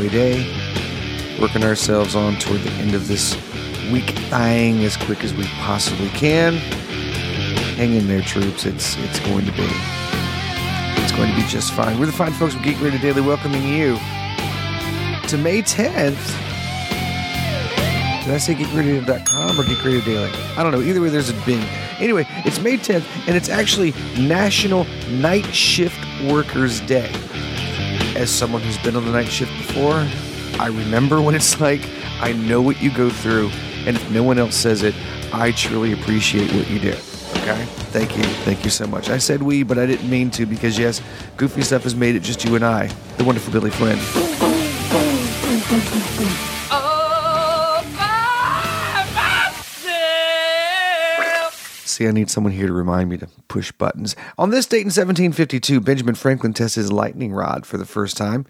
halfway day, working ourselves on toward the end of this week thing as quick as we possibly can. Hang in there, troops. It's it's going to be it's going to be just fine. We're the fine folks from Geek Radio Daily welcoming you to May 10th. Did I say geekradio.com or Geek Daily? I don't know. Either way, there's a bing. Anyway, it's May 10th, and it's actually National Night Shift Workers Day. As someone who's been on the night shift before, I remember what it's like. I know what you go through, and if no one else says it, I truly appreciate what you do. Okay? Thank you. Thank you so much. I said we, but I didn't mean to because, yes, goofy stuff has made it just you and I, the wonderful Billy Flynn. See, I need someone here to remind me to push buttons. On this date in 1752, Benjamin Franklin tested his lightning rod for the first time.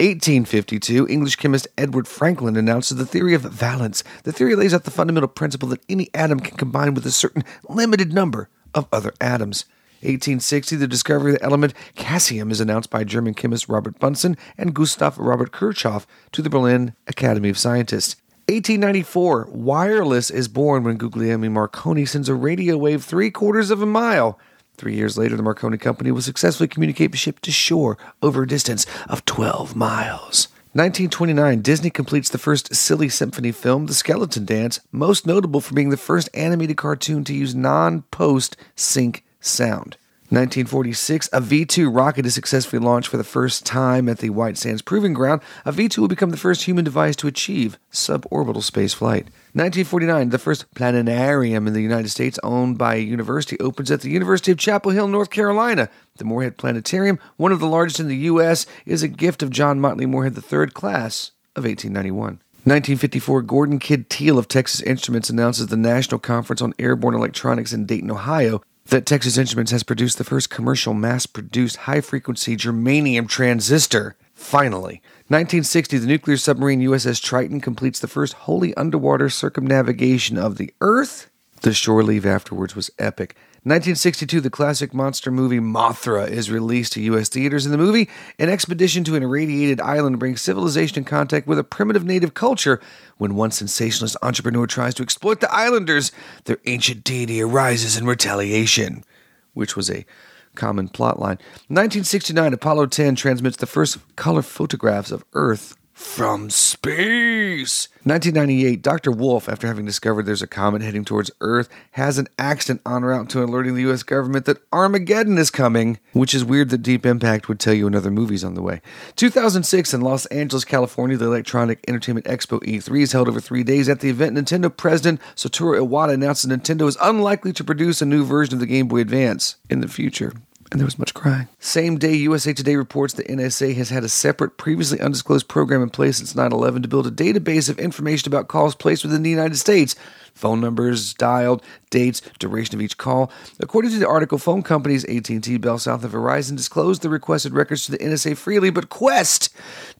1852, English chemist Edward Frankland announces the theory of valence. The theory lays out the fundamental principle that any atom can combine with a certain limited number of other atoms. 1860, the discovery of the element caesium is announced by German chemist Robert Bunsen and Gustav Robert Kirchhoff to the Berlin Academy of Scientists. 1894, wireless is born when Guglielmo Marconi sends a radio wave three quarters of a mile. Three years later, the Marconi Company will successfully communicate the ship to shore over a distance of 12 miles. 1929, Disney completes the first Silly Symphony film, The Skeleton Dance, most notable for being the first animated cartoon to use non post sync sound. 1946, a V 2 rocket is successfully launched for the first time at the White Sands Proving Ground. A V 2 will become the first human device to achieve suborbital space flight. 1949, the first planetarium in the United States owned by a university opens at the University of Chapel Hill, North Carolina. The Morehead Planetarium, one of the largest in the U.S., is a gift of John Motley Morehead III, class of 1891. 1954, Gordon Kidd Teal of Texas Instruments announces the National Conference on Airborne Electronics in Dayton, Ohio that Texas Instruments has produced the first commercial mass produced high frequency germanium transistor. Finally. 1960, the nuclear submarine USS Triton completes the first wholly underwater circumnavigation of the Earth. The shore leave afterwards was epic. 1962, the classic monster movie Mothra is released to U.S. theaters. In the movie, an expedition to an irradiated island brings civilization in contact with a primitive native culture. When one sensationalist entrepreneur tries to exploit the islanders, their ancient deity arises in retaliation, which was a common plotline. 1969, Apollo 10 transmits the first color photographs of Earth from space. 1998, Dr. Wolf, after having discovered there's a comet heading towards Earth, has an accident en route to alerting the US government that Armageddon is coming, which is weird that Deep Impact would tell you another movie's on the way. 2006, in Los Angeles, California, the Electronic Entertainment Expo E3 is held over three days. At the event, Nintendo President Satoru Iwata announced that Nintendo is unlikely to produce a new version of the Game Boy Advance in the future and there was much crying. Same day, USA Today reports the NSA has had a separate, previously undisclosed program in place since 9 11 to build a database of information about calls placed within the United States. Phone numbers dialed, dates, duration of each call. According to the article, phone companies AT&T, Bell South, and Verizon disclosed the requested records to the NSA freely, but Qwest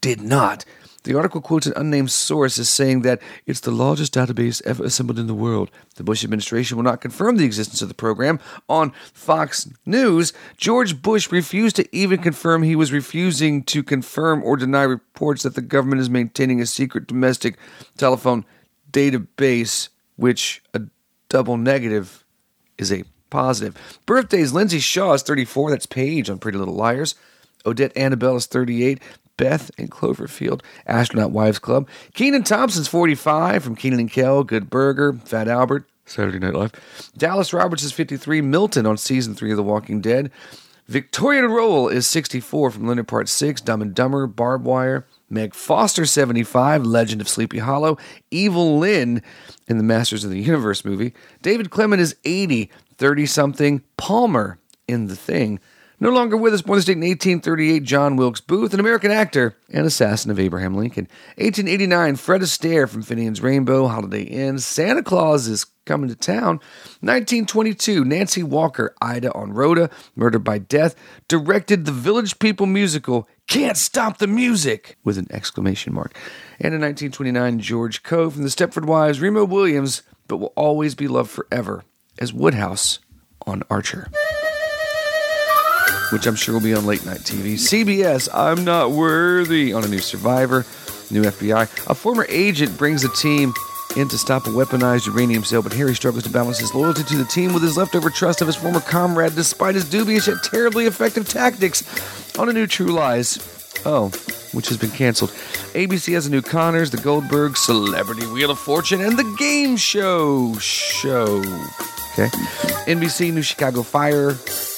did not. The article quotes an unnamed source as saying that it's the largest database ever assembled in the world. The Bush administration will not confirm the existence of the program. On Fox News, George Bush refused to even confirm he was refusing to confirm or deny reports that the government is maintaining a secret domestic telephone database, which a double negative is a positive. Birthdays Lindsay Shaw is 34. That's Paige on Pretty Little Liars. Odette Annable is 38. Beth and Cloverfield, Astronaut Wives Club. Kenan Thompson's 45 from Kenan and Kel, Good Burger, Fat Albert, Saturday Night Live. Dallas Roberts is 53, Milton on season 3 of The Walking Dead. Victoria Rowell is 64 from Leonard Part 6, Dumb and Dumber, Barbed Wire. Meg Foster, 75, Legend of Sleepy Hollow. Evil Lynn in the Masters of the Universe movie. David Clennon is 80, 30 something. Palmer in The Thing. No longer with us, born this date in 1838, John Wilkes Booth, an American actor and assassin of Abraham Lincoln. 1889, Fred Astaire from Finian's Rainbow, Holiday Inn, Santa Claus is coming to town. 1922, Nancy Walker, Ida on Rhoda, Murdered by Death, directed the Village People musical Can't Stop the Music with an exclamation mark. And in 1929, George Coe from the Stepford Wives, Remo Williams, but will always be loved forever as Woodhouse on Archer. Which I'm sure will be on late night TV. CBS, I'm Not Worthy, on a new Survivor. New FBI. A former agent brings a team in to stop a weaponized uranium sale, but Harry struggles to balance his loyalty to the team with his leftover trust of his former comrade, despite his dubious yet terribly effective tactics. On a new True Lies. Oh, which has been canceled. ABC has a new Connors, The Goldberg, Celebrity Wheel of Fortune, and The Game Show show. Okay. NBC, New Chicago Fire,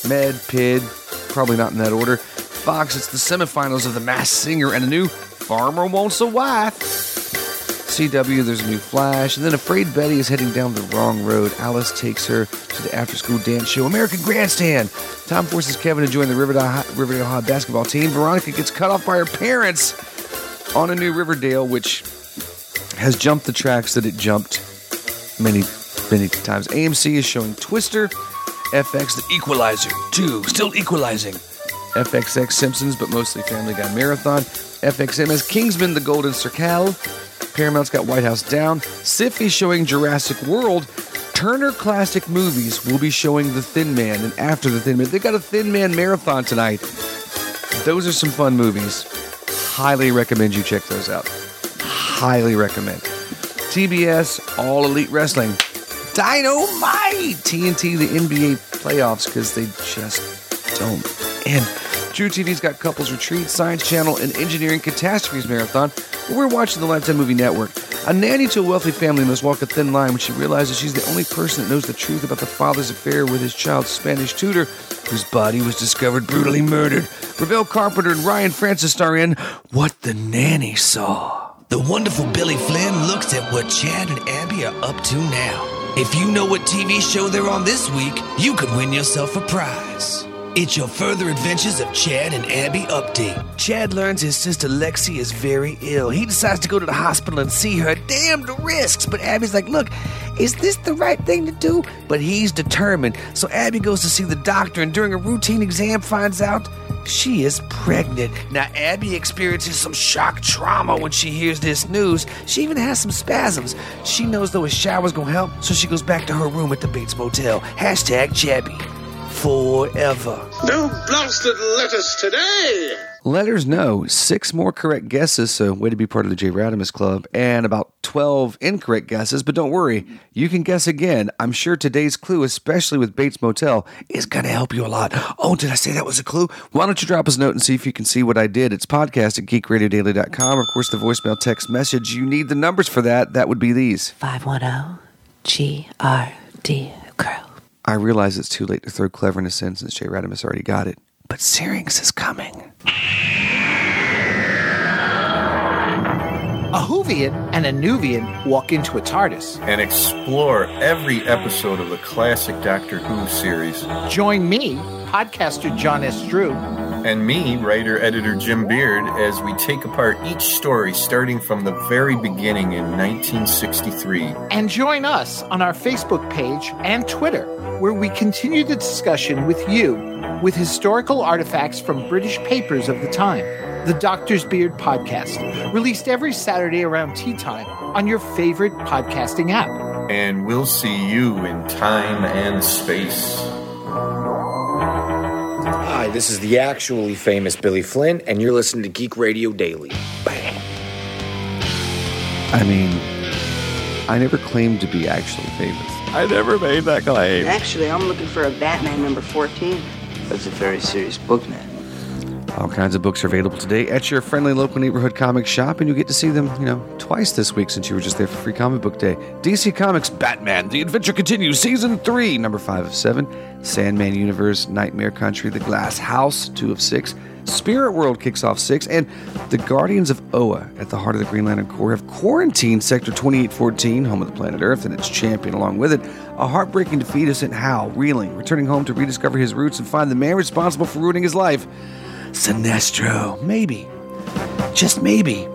Med, PID, probably not in that order. Fox, it's the semifinals of The Masked Singer, and a new Farmer Wants a Wife. CW, there's a new Flash, and then Afraid Betty is heading down the wrong road. Alice takes her to the after school dance show, American Grandstand. Tom forces Kevin to join the Riverdale Riverdale High basketball team. Veronica gets cut off by her parents on a new Riverdale, which has jumped the tracks that it jumped many, many times. AMC is showing Twister, FX, The Equalizer 2, still equalizing. FXX Simpsons, but mostly Family Guy Marathon. FXM has Kingsman, The Golden Circle. Paramount's got White House Down. Syfy showing Jurassic World. Turner Classic Movies will be showing The Thin Man and After the Thin Man. They got a Thin Man marathon tonight. Those are some fun movies. Highly recommend you check those out. Highly recommend. TBS All Elite Wrestling. Dynamite! TNT, the NBA playoffs, because they just don't end. True TV's got Couples Retreat, Science Channel, and Engineering Catastrophes Marathon. but We're watching the Lifetime Movie Network. A nanny to a wealthy family must walk a thin line when she realizes she's the only person that knows the truth about the father's affair with his child's Spanish tutor, whose body was discovered brutally murdered. Ravel Carpenter and Ryan Francis star in What the Nanny Saw. The wonderful Billy Flynn looks at what Chad and Abby are up to now. If you know what TV show they're on this week, you could win yourself a prize. It's your further adventures of Chad and Abby update. Chad learns his sister Lexi is very ill. He decides to go to the hospital and see her. Damn the risks. But Abby's like, look, is this the right thing to do? But he's determined. So Abby goes to see the doctor and during a routine exam finds out she is pregnant. Now, Abby experiences some shock trauma when she hears this news. She even has some spasms. She knows though a shower's gonna help, so she goes back to her room at the Bates Motel. Hashtag Chabby. Forever. No blasted letters today! Letters no. Six more correct guesses, so way to be part of the J Radimus Club, and about 12 incorrect guesses, but don't worry, you can guess again. I'm sure today's clue, especially with Bates Motel, is going to help you a lot. Oh, did I say that was a clue? Why don't you drop us a note and see if you can see what I did? It's podcast at geekradiodaily.com. Of course, the voicemail text message, you need the numbers for that. That would be these. 510 GRD Crow. I realize it's too late to throw cleverness in since J Radimus already got it, but Syrinx is coming. A Whovian and a Nuvian walk into a TARDIS. and explore every episode of the classic Doctor Who series. Join me, podcaster John S. Drew, And me, writer editor Jim Beard, as we take apart each story starting from the very beginning in 1963. and join us on our Facebook page and Twitter, where we continue the discussion with you with historical artifacts from British papers of the time. The Doctor's Beard Podcast, released every Saturday around tea time on your favorite podcasting app. And we'll see you in time and space. Hi, this is the actually famous Billy Flynn, and you're listening to Geek Radio Daily. Bam. I mean, I never claimed to be actually famous. I never made that claim. Actually, I'm looking for a Batman number 14. That's a very serious book, man. All kinds of books are available today at your friendly local neighborhood comic shop, and you get to see them, you know, twice this week since you were just there for Free Comic Book Day. DC Comics Batman: The Adventure Continues, Season Three, Number Five of Seven. Sandman Universe, Nightmare Country, The Glass House, Two of Six. Spirit World kicks off six, and the Guardians of Oa at the heart of the Green Lantern Corps have quarantined Sector 2814, home of the planet Earth, and its champion along with it. A heartbreaking defeat is sent Hal, reeling, returning home to rediscover his roots and find the man responsible for ruining his life. Sinestro. Maybe, just maybe,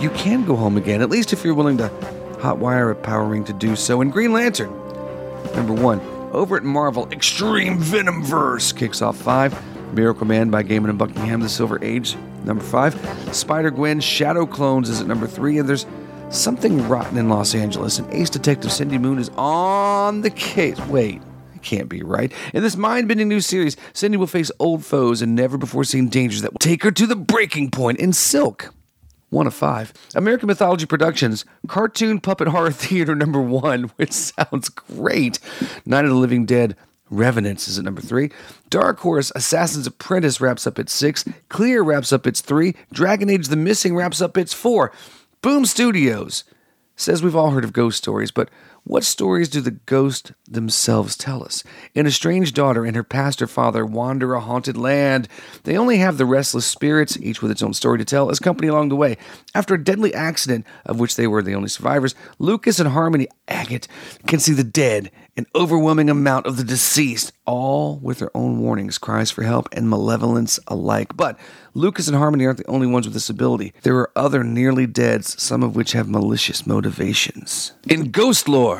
you can go home again, at least if you're willing to hotwire a power ring to do so. And Green Lantern, number one, over at Marvel, Extreme Venom Verse kicks off five. Miracle Man by Gaiman and Buckingham, The Silver Age, number five. Spider Gwen, Shadow Clones is at number three, and there's something rotten in Los Angeles, and Ace Detective Cindy Moon is on the case. Wait, It can't be right. In this mind bending new series, Cindy will face old foes and never before seen dangers that will take her to the breaking point in Silk. One of five. American Mythology Productions, Cartoon Puppet Horror Theater number one, which sounds great. Night of the Living Dead, Revenants is at number three. Dark Horse, Assassin's Apprentice wraps up at six. Clear wraps up its three. Dragon Age The Missing wraps up its four. Boom Studios says we've all heard of ghost stories, but what stories do the ghosts themselves tell us? In A Strange Daughter and her pastor father wander a haunted land. They only have the restless spirits, each with its own story to tell, as company along the way. After a deadly accident, of which they were the only survivors, Lucas and Harmony Agate can see the dead, an overwhelming amount of the deceased, all with their own warnings, cries for help, and malevolence alike. But Lucas and Harmony aren't the only ones with this ability. There are other nearly deads, some of which have malicious motivations. In ghost lore,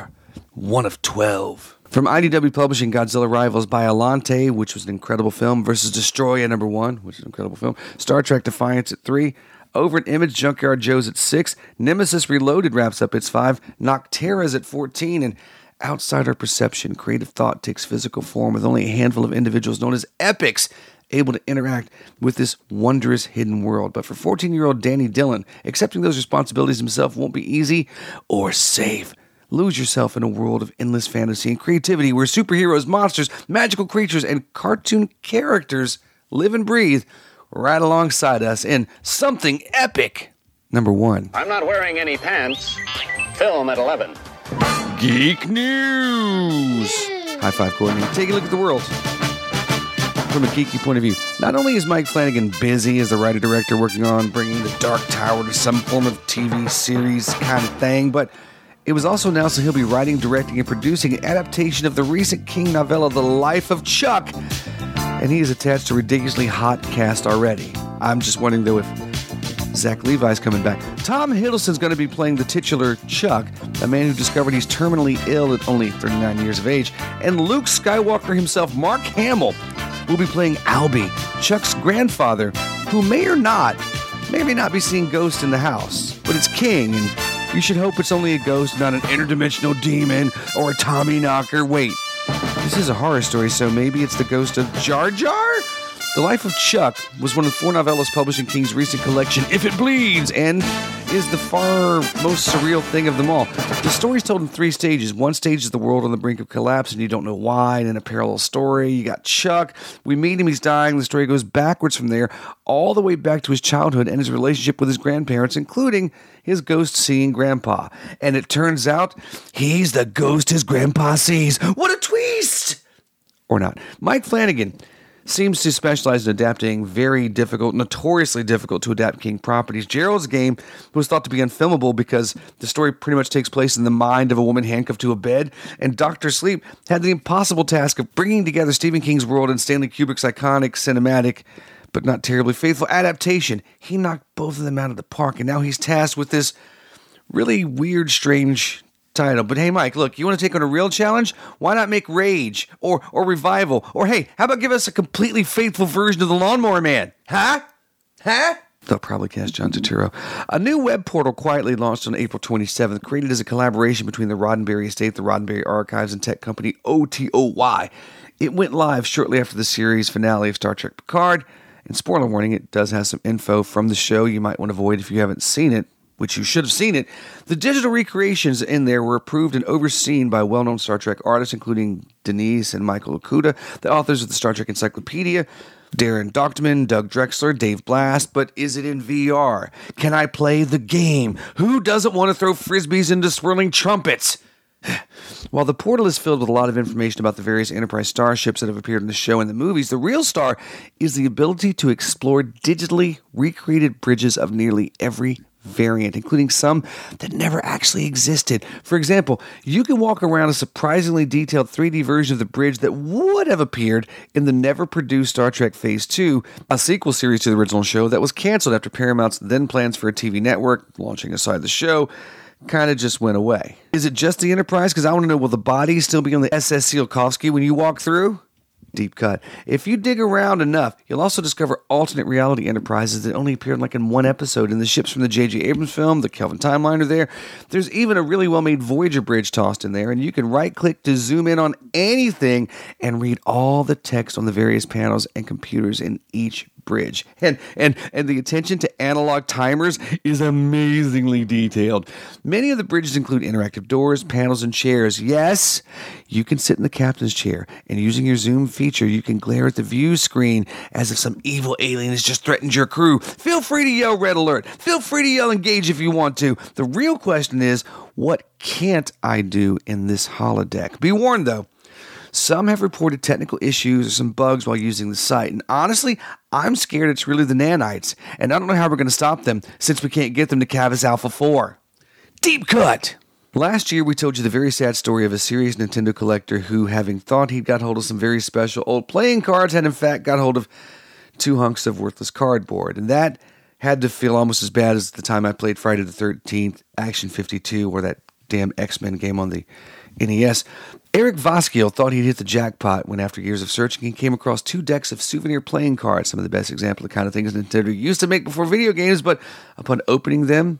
one of 12. From IDW Publishing, Godzilla Rivals Biollante, which was an incredible film, versus Destoroyah at number one, which is an incredible film. Star Trek Defiance at three. Over an Image, Junkyard Joe's at six. Nemesis Reloaded wraps up its five. Nocterra's at 14. And outsider perception, creative thought takes physical form with only a handful of individuals known as epics able to interact with this wondrous hidden world. But for 14 year old Danny Dillon, accepting those responsibilities himself won't be easy or safe. Lose yourself in a world of endless fantasy and creativity where superheroes, monsters, magical creatures, and cartoon characters live and breathe right alongside us in something epic. Number one. I'm not wearing any pants. Film at 11. Geek News. High five, Courtney. Take a look at the world from a geeky point of view. Not only is Mike Flanagan busy as the writer director working on bringing the Dark Tower to some form of TV series kind of thing, but it was also announced that he'll be writing, directing, and producing an adaptation of the recent King novella, The Life of Chuck. And he is attached to a ridiculously hot cast already. I'm just wondering though if Zach Levi's coming back. Tom Hiddleston's going to be playing the titular Chuck, a man who discovered he's terminally ill at only 39 years of age. And Luke Skywalker himself, Mark Hamill, will be playing Albie, Chuck's grandfather, who may or not, may or may not be seeing ghosts in the house, but it's King, and you should hope it's only a ghost, not an interdimensional demon or a Tommy knocker. Wait, this is a horror story, so maybe it's the ghost of Jar Jar? The Life of Chuck was one of four novellas published in King's recent collection, If It Bleeds, and is the far most surreal thing of them all. The story is told in three stages. One stage is the world on the brink of collapse, and you don't know why, and in a parallel story, you got Chuck. We meet him, he's dying. The story goes backwards from there, all the way back to his childhood and his relationship with his grandparents, including his ghost seeing grandpa. And it turns out he's the ghost his grandpa sees. What a twist! Or not. Mike Flanagan seems to specialize in adapting very difficult, notoriously difficult to adapt King properties. Gerald's game was thought to be unfilmable because the story pretty much takes place in the mind of a woman handcuffed to a bed, and Doctor Sleep had the impossible task of bringing together Stephen King's world and Stanley Kubrick's iconic cinematic but not terribly faithful adaptation. He knocked both of them out of the park, and now he's tasked with this really weird, strange title. But hey, Mike, look, you want to take on a real challenge? Why not make Rage or or Revival? Or hey, how about give us a completely faithful version of the Lawnmower Man? Huh? Huh? They'll probably cast John Turturro. A new web portal quietly launched on April 27th, created as a collaboration between the Roddenberry Estate, the Roddenberry Archives, and tech company OTOY. It went live shortly after the series finale of Star Trek Picard. And spoiler warning, it does have some info from the show you might want to avoid if you haven't seen it which you should have seen it. The digital recreations in there were approved and overseen by well known Star Trek artists, including Denise and Michael Okuda, the authors of the Star Trek Encyclopedia. Daren Dochterman, Doug Drexler, Dave Blass, but is it in VR? Can I play the game? Who doesn't want to throw frisbees into swirling trumpets? While the portal is filled with a lot of information about the various Enterprise starships that have appeared in the show and the movies, the real star is the ability to explore digitally recreated bridges of nearly every variant, including some that never actually existed. For example, you can walk around a surprisingly detailed 3D version of the bridge that would have appeared in the never produced Star Trek Phase 2, a sequel series to the original show that was canceled after Paramount's then plans for a TV network launching aside the show kind of just went away. Is it just the Enterprise? Because I want to know will the body still be on the SS Tsiolkovsky when you walk through? Deep cut. If you dig around enough, you'll also discover alternate reality enterprises that only appeared like in one episode. In the ships from the J.J. Abrams film, the Kelvin timeline are there. There's even a really well made Voyager bridge tossed in there, and you can right click to zoom in on anything and read all the text on the various panels and computers in each bridge. And and and the attention to analog timers is amazingly detailed. Many of the bridges include interactive doors, panels, and chairs. Yes, you can sit in the captain's chair, and using your zoom feature, you can glare at the view screen as if some evil alien has just threatened your crew. Feel free to yell red alert. Feel free to yell engage if you want to. The real question is, what can't I do in this holodeck? Be warned though. Some have reported technical issues or some bugs while using the site. And honestly, I'm scared it's really the nanites. And I don't know how we're going to stop them since we can't get them to Kavis Alpha 4. Deep cut! Last year, we told you the very sad story of a serious Nintendo collector who, having thought he'd got hold of some very special old playing cards, had in fact got hold of two hunks of worthless cardboard. And that had to feel almost as bad as the time I played Friday the 13th, Action 52, or that damn X Men game on the NES. Erik Voskuil thought he'd hit the jackpot when, after years of searching, he came across two decks of souvenir playing cards, some of the best example of the kind of things Nintendo used to make before video games, but upon opening them,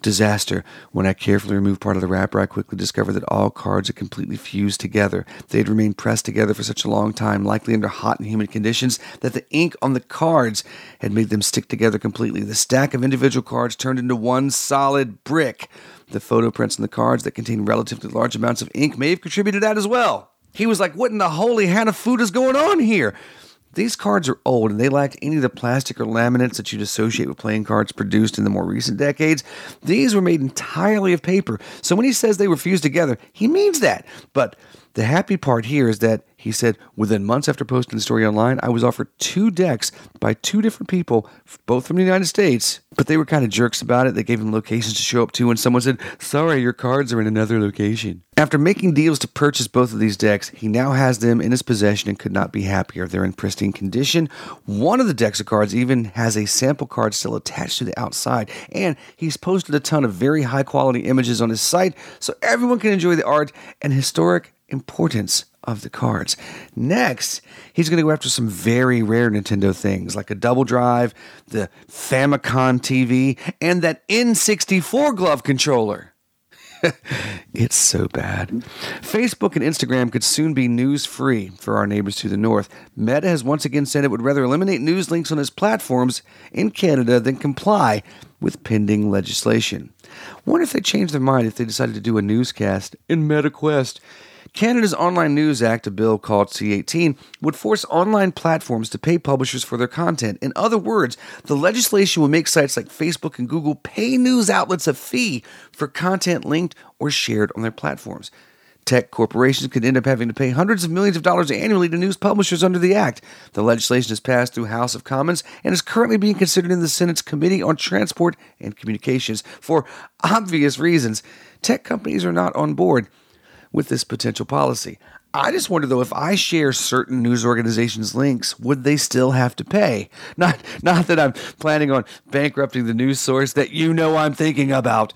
disaster. When I carefully removed part of the wrapper, I quickly discovered that all cards had completely fused together. They had remained pressed together for such a long time, likely under hot and humid conditions, that the ink on the cards had made them stick together completely. The stack of individual cards turned into one solid brick. The photo prints on the cards that contained relatively large amounts of ink may have contributed to that as well. He was like, What in the holy Hannah food is going on here? These cards are old and they lacked any of the plastic or laminates that you'd associate with playing cards produced in the more recent decades. These were made entirely of paper. So when he says they were fused together, he means that. But the happy part here is that he said, within months after posting the story online, I was offered two decks by two different people, both from the United States, but they were kind of jerks about it. They gave him locations to show up to, and someone said, Sorry, your cards are in another location. After making deals to purchase both of these decks, he now has them in his possession and could not be happier. They're in pristine condition. One of the decks of cards even has a sample card still attached to the outside, and he's posted a ton of very high quality images on his site so everyone can enjoy the art and historic importance of the cards. Next, he's going to go after some very rare Nintendo things like a double drive, the Famicom TV, and that N64 glove controller. it's so bad. Facebook and Instagram could soon be news free for our neighbors to the north. Meta has once again said it would rather eliminate news links on its platforms in Canada than comply with pending legislation. Wonder if they change their mind if they decided to do a newscast in MetaQuest. Canada's Online News Act, a bill called C18, would force online platforms to pay publishers for their content. In other words, the legislation would make sites like Facebook and Google pay news outlets a fee for content linked or shared on their platforms. Tech corporations could end up having to pay hundreds of millions of dollars annually to news publishers under the act. The legislation has passed through House of Commons and is currently being considered in the Senate's Committee on Transport and Communications. For obvious reasons, tech companies are not on board with this potential policy. I just wonder though if I share certain news organizations' links, would they still have to pay? Not not that I'm planning on bankrupting the news source that you know I'm thinking about.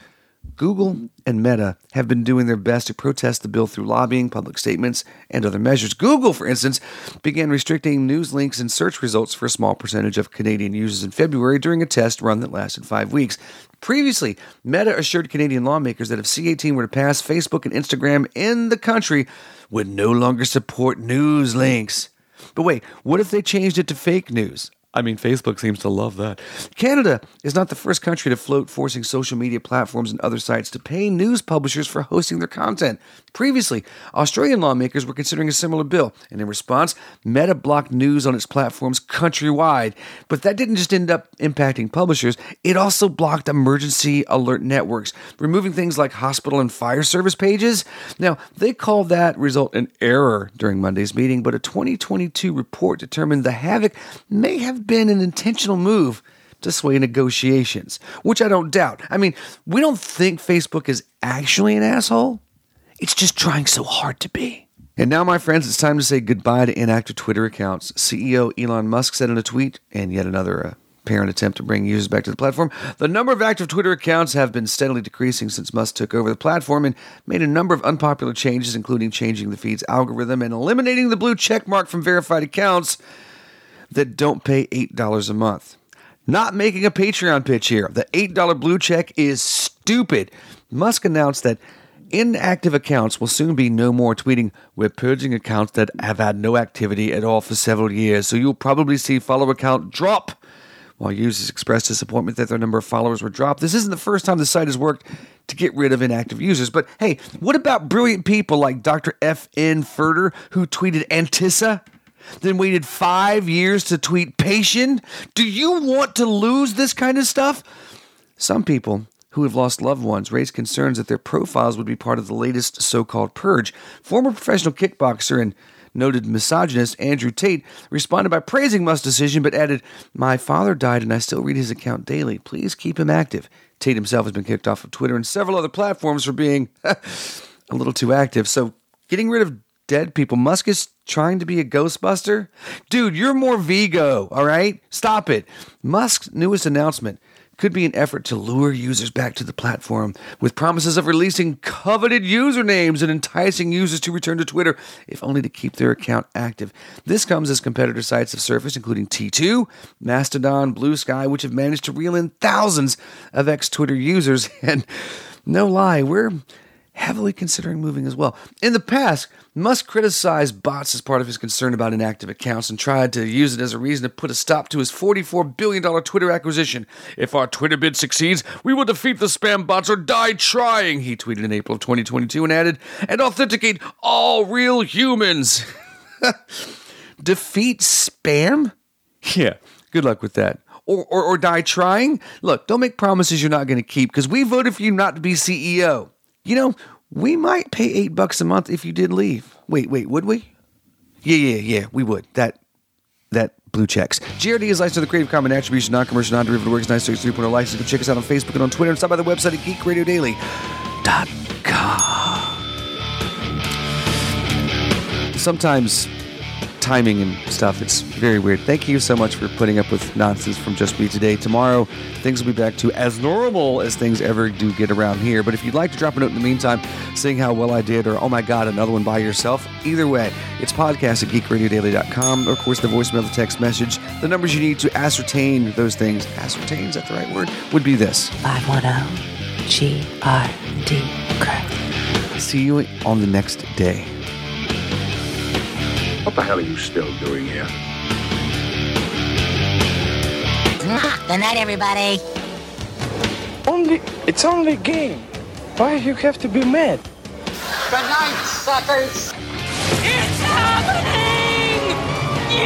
Google and Meta have been doing their best to protest the bill through lobbying, public statements, and other measures. Google, for instance, began restricting news links and search results for a small percentage of Canadian users in February during a test run that lasted five weeks. Previously, Meta assured Canadian lawmakers that if C18 were to pass, Facebook and Instagram in the country would no longer support news links. But wait, what if they changed it to fake news? I mean, Facebook seems to love that. Canada is not the first country to float forcing social media platforms and other sites to pay news publishers for hosting their content. Previously, Australian lawmakers were considering a similar bill, and in response, Meta blocked news on its platforms countrywide. But that didn't just end up impacting publishers, it also blocked emergency alert networks, removing things like hospital and fire service pages. Now, they called that result an error during Monday's meeting, but a 2022 report determined the havoc may have been an intentional move to sway negotiations, which I don't doubt. I mean, we don't think Facebook is actually an asshole. It's just trying so hard to be. And now, my friends, it's time to say goodbye to inactive Twitter accounts. CEO Elon Musk said in a tweet, and yet another uh, apparent attempt to bring users back to the platform. The number of active Twitter accounts have been steadily decreasing since Musk took over the platform and made a number of unpopular changes, including changing the feed's algorithm and eliminating the blue check mark from verified accounts that don't pay $8 a month. Not making a Patreon pitch here. The $8 blue check is stupid. Musk announced that inactive accounts will soon be no more tweeting, We're purging accounts that have had no activity at all for several years, so you'll probably see follower count drop. While users expressed disappointment that their number of followers were dropped, this isn't the first time the site has worked to get rid of inactive users. But hey, what about brilliant people like Dr. F.N. Furter, who tweeted Antissa? Then waited five years to tweet patient? Do you want to lose this kind of stuff? Some people who have lost loved ones raised concerns that their profiles would be part of the latest so called purge. Former professional kickboxer and noted misogynist Andrew Tate responded by praising Musk's decision, but added, My father died and I still read his account daily. Please keep him active. Tate himself has been kicked off of Twitter and several other platforms for being a little too active. So getting rid of dead people. Musk is trying to be a Ghostbuster? Dude, you're more Vigo, all right? Stop it. Musk's newest announcement could be an effort to lure users back to the platform with promises of releasing coveted usernames and enticing users to return to Twitter, if only to keep their account active. This comes as competitor sites have surfaced, including T2, Mastodon, Blue Sky, which have managed to reel in thousands of ex Twitter users. And no lie, we're heavily considering moving as well. In the past, Musk criticized bots as part of his concern about inactive accounts and tried to use it as a reason to put a stop to his $44 billion Twitter acquisition. If our Twitter bid succeeds, we will defeat the spam bots or die trying, he tweeted in April of 2022 and added, and authenticate all real humans. defeat spam? Yeah, good luck with that. Or, or, or die trying? Look, don't make promises you're not going to keep because we voted for you not to be CEO. You know, we might pay eight bucks a month if you did leave. Wait, wait, would we? Yeah, yeah, yeah, we would. That that blue checks. GRD is licensed to the Creative Commons Attribution, Non-Commercial, Non-Derivative Works, 963.0 license. You can check us out on Facebook and on Twitter and stop by the website at geekradiodaily.com. Sometimes timing and stuff. It's very weird. Thank you so much for putting up with nonsense from Just Me today. Tomorrow, things will be back to as normal as things ever do get around here. But if you'd like to drop a note in the meantime, saying how well I did, or oh my God, another one by yourself, either way, it's podcast at geekradiodaily.com. Or, of course, the voicemail, the text message, the numbers you need to ascertain those things. Ascertain, is that the right word? Would be this 510 GRD See you on the next day. What the hell are you still doing here? Good night, everybody. Only, it's only a game. Why you have to be mad? Good night, suckers. It's happening!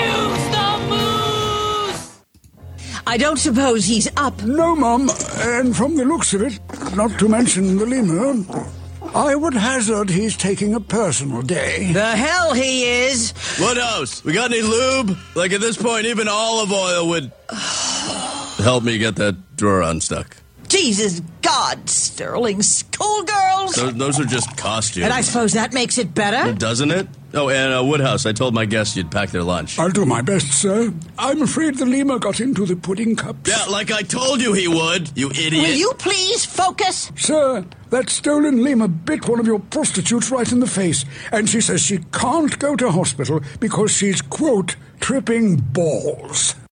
Use the moose! I don't suppose he's up. No, Mum. And from the looks of it, not to mention the lemur, I would hazard he's taking a personal day. The hell he is! What else? we got any lube? Like at this point, even olive oil would help me get that drawer unstuck. Jesus God, Sterling, schoolgirls! Those, those are just costumes. And I suppose that makes it better? Doesn't it? Oh, and uh, Woodhouse, I told my guests you'd pack their lunch. I'll do my best, sir. I'm afraid the lemur got into the pudding cups. Yeah, like I told you he would, you idiot. Will you please focus? Sir, that stolen lemur bit one of your prostitutes right in the face, and she says she can't go to hospital because she's, quote, tripping balls.